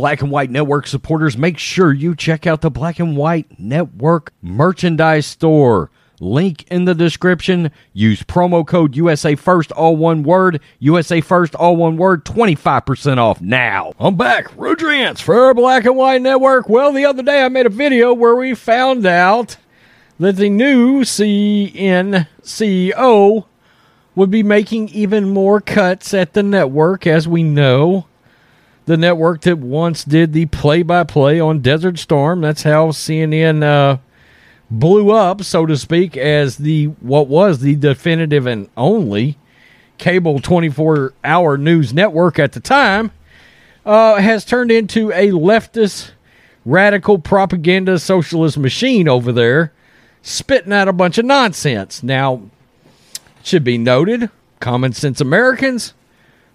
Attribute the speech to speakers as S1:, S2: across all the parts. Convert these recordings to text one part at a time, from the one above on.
S1: Black and White Network supporters, make sure you check out the Black and White Network merchandise store. Link in the description. Use promo code USA First, all one word. USA First, all one word. 25% off now. I'm back. Rudrance for Black and White Network. Well, the other day I made a video where we found out that the new CNN CEO would be making even more cuts at the network, as we know. The network that once did the play by play on Desert Storm. That's how CNN uh, blew up, so to speak, as the what was the definitive and only cable 24 hour news network at the time, uh, has turned into a leftist, radical propaganda socialist machine over there, spitting out a bunch of nonsense. Now, should be noted, common sense Americans,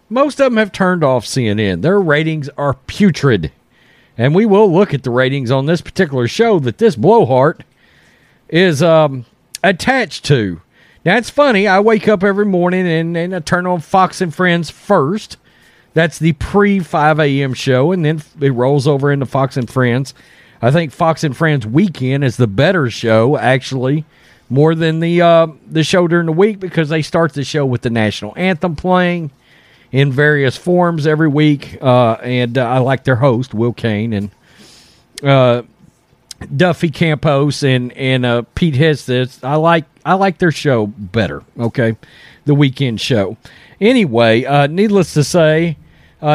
S1: most of them have turned off CNN. Their ratings are putrid. And we will look at the ratings on this particular show that this blowhard is um, attached to. Now, it's funny. I wake up every morning and, and I turn on Fox and Friends first. That's the pre 5 a.m. show, and then it rolls over into Fox and Friends. I think Fox and Friends Weekend is the better show, actually, more than the uh, the show during the week because they start the show with the national anthem playing in various forms every week. Uh, and uh, I like their host, Will Cain, and uh, Duffy Campos and and uh, Pete Hegseth. I like I like their show better. Okay, the weekend show. Anyway, needless to say,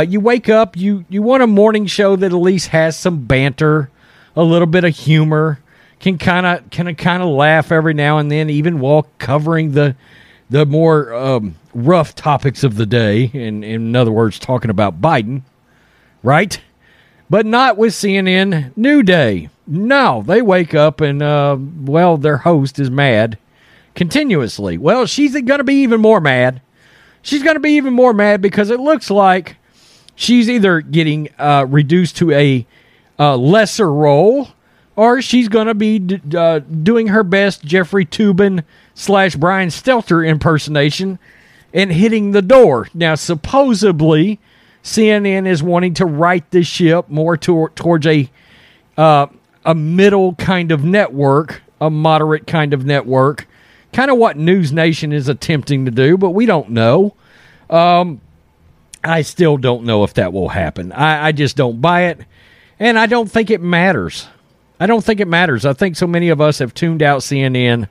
S1: you wake up, you you want a morning show that at least has some banter, a little bit of humor, can kind of can kind of laugh every now and then, even while covering the the more um, rough topics of the day. In in other words, talking about Biden, right? But not with CNN New Day. No, they wake up and, uh, well, their host is mad continuously. Well, she's going to be even more mad. She's going to be even more mad because it looks like she's either getting uh, reduced to a uh, lesser role or she's going to be d- uh, doing her best Jeffrey Toobin slash Brian Stelter impersonation and hitting the door. Now, supposedly, CNN is wanting to right the ship more to- towards a uh, a middle kind of network, a moderate kind of network, kind of what News Nation is attempting to do, but we don't know. Um, I still don't know if that will happen. I, I just don't buy it, and I don't think it matters. I don't think it matters. I think so many of us have tuned out CNN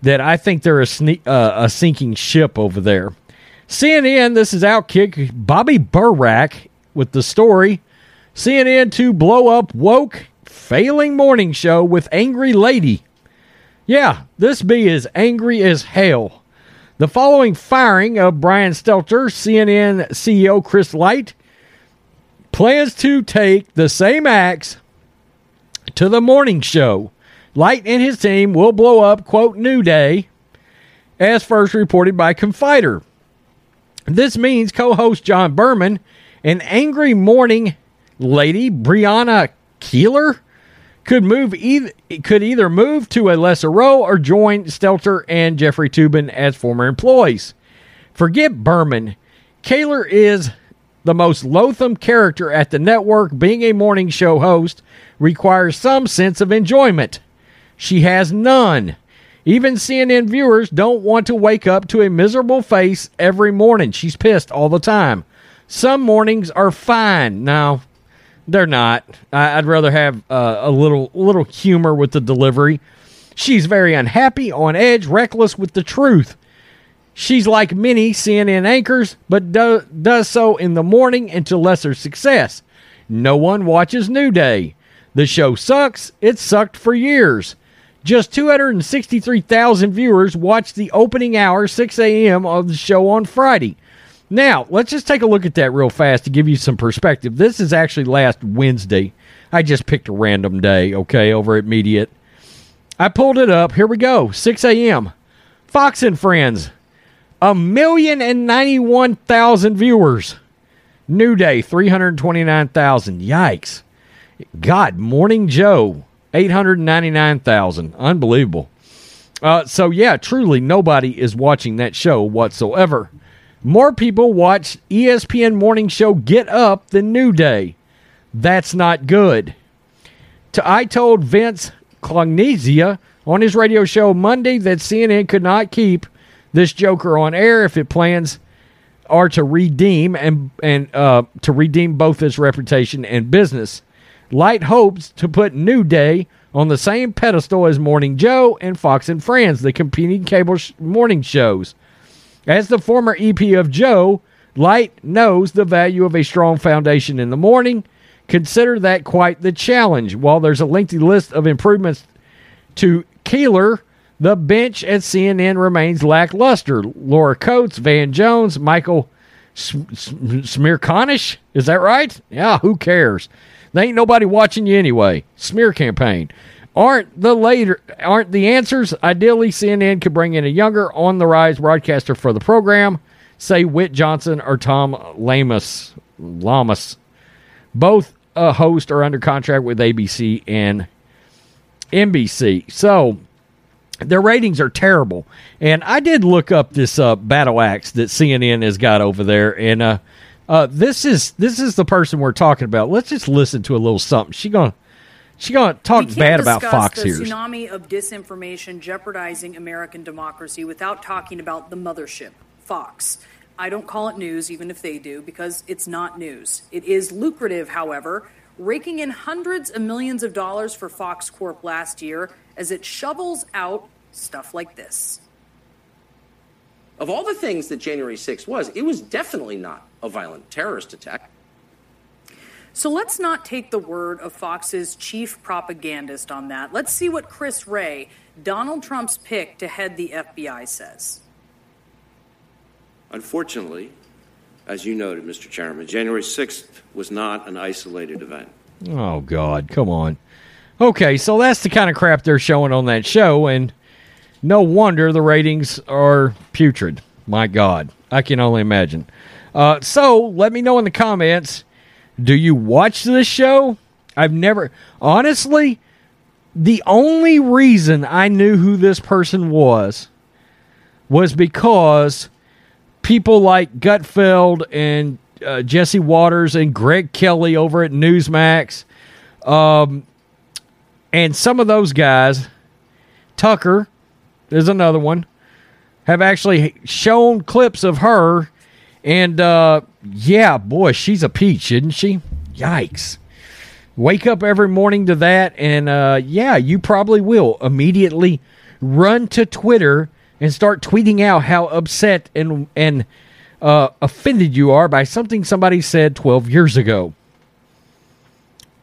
S1: that I think they're a, sne- uh, a sinking ship over there. CNN, this is Outkick, Bobby Burack with the story. CNN to blow up woke failing morning show with angry lady. Yeah, this bee is angry as hell. The following firing of Brian Stelter, CNN CEO Chris Licht, plans to take the same axe to the morning show. Licht and his team will blow up, quote, New Day, as first reported by Confider. This means co host John Berman and angry morning lady Brianna Keilar could move either could either move to a lesser role or join Stelter and Jeffrey Toobin as former employees. Forget Berman. Keilar is the most loathsome character at the network. Being a morning show host requires some sense of enjoyment. She has none. Even CNN viewers don't want to wake up to a miserable face every morning. She's pissed all the time. Some mornings are fine. Now, they're not. I, would rather have uh, a little little humor with the delivery. She's very unhappy, on edge, reckless with the truth. She's like many CNN anchors, but do, does so in the morning and to lesser success. No one watches New Day. The show sucks. It sucked for years. Just 263,000 viewers watched the opening hour, 6 a.m. of the show on Friday. Now, let's just take a look at that real fast to give you some perspective. This is actually last Wednesday. I just picked a random day, okay, over at Mediaite. I pulled it up. Here we go. 6 a.m. Fox and Friends. A million and ninety-one thousand viewers. New Day, 329,000. Yikes. God, Morning Joe, 899,000. Unbelievable. Uh, so, yeah, truly nobody is watching that show whatsoever. More people watch ESPN morning show Get Up than New Day. That's not good. To, I told Vince Coglianese on his radio show Monday that CNN could not keep this Joker on air if it plans are to redeem and and uh, to redeem both its reputation and business. Licht hopes to put New Day on the same pedestal as Morning Joe and Fox and Friends, the competing cable sh- morning shows. As the former EP of Joe, Licht knows the value of a strong foundation in the morning. Consider that quite the challenge. While there's a lengthy list of improvements to Keilar, the bench at CNN remains lackluster. Laura Coates, Van Jones, Michael Smerconish, is that right? Yeah, who cares? There ain't nobody watching you anyway. Smear campaign. Aren't the later aren't the answers? Ideally, CNN could bring in a younger, on the rise broadcaster for the program, say Whit Johnson or Tom Llamas. Llamas. Both a host are under contract with ABC and NBC. So their ratings are terrible. And I did look up this uh, battle axe that CNN has got over there, and uh, uh, this is this is the person we're talking about. Let's just listen to a little something. She gonna she gonna talk bad about Fox
S2: the
S1: here.
S2: Tsunami of disinformation jeopardizing American democracy without talking about the mothership, Fox. I don't call it news, even if they do, because it's not news. It is lucrative, however, raking in hundreds of millions of dollars for Fox Corp last year as it shovels out stuff like this.
S3: Of all the things that January 6th was, it was definitely not a violent terrorist attack.
S2: So let's not take the word of Fox's chief propagandist on that. Let's see what Chris Wray, Donald Trump's pick to head the FBI, says.
S4: Unfortunately, as you noted, Mr. Chairman, January 6th was not an isolated event.
S1: Oh, God, come on. Okay, so that's the kind of crap they're showing on that show, and no wonder the ratings are putrid. My God, I can only imagine. Uh, so let me know in the comments do you watch this show? I've never, honestly, the only reason I knew who this person was was because people like Gutfeld and uh, Jesse Watters and Greg Kelly over at Newsmax, um, and some of those guys, Tucker is another one, have actually shown clips of her. And uh, yeah, boy, she's a peach, isn't she? Yikes. Wake up every morning to that, and uh, yeah, you probably will immediately run to Twitter and start tweeting out how upset and and uh, offended you are by something somebody said 12 years ago.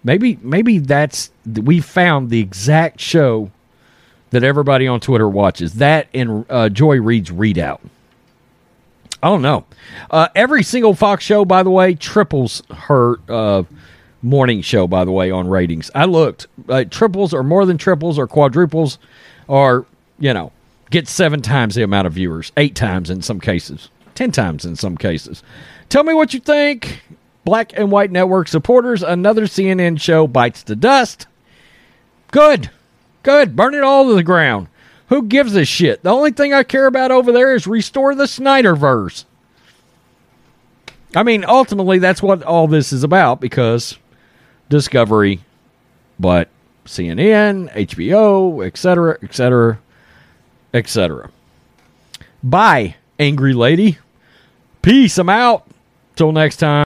S1: Maybe maybe that's we found the exact show that everybody on Twitter watches. That and uh, Joy Reid's ReidOut. I don't know. Uh, every single Fox show, by the way, triples her uh, morning show. By the way, on ratings, I looked. Uh, triples or more than triples or quadruples, or you know, get seven times the amount of viewers, eight times in some cases, ten times in some cases. Tell me what you think. Black and White Network supporters, another CNN show bites the dust. Good. Good. Burn it all to the ground. Who gives a shit? The only thing I care about over there is restore the Snyderverse. I mean, ultimately, that's what all this is about because Discovery, but CNN, HBO, etc., etc., etc. Bye, angry lady. Peace. I'm out. Till next time.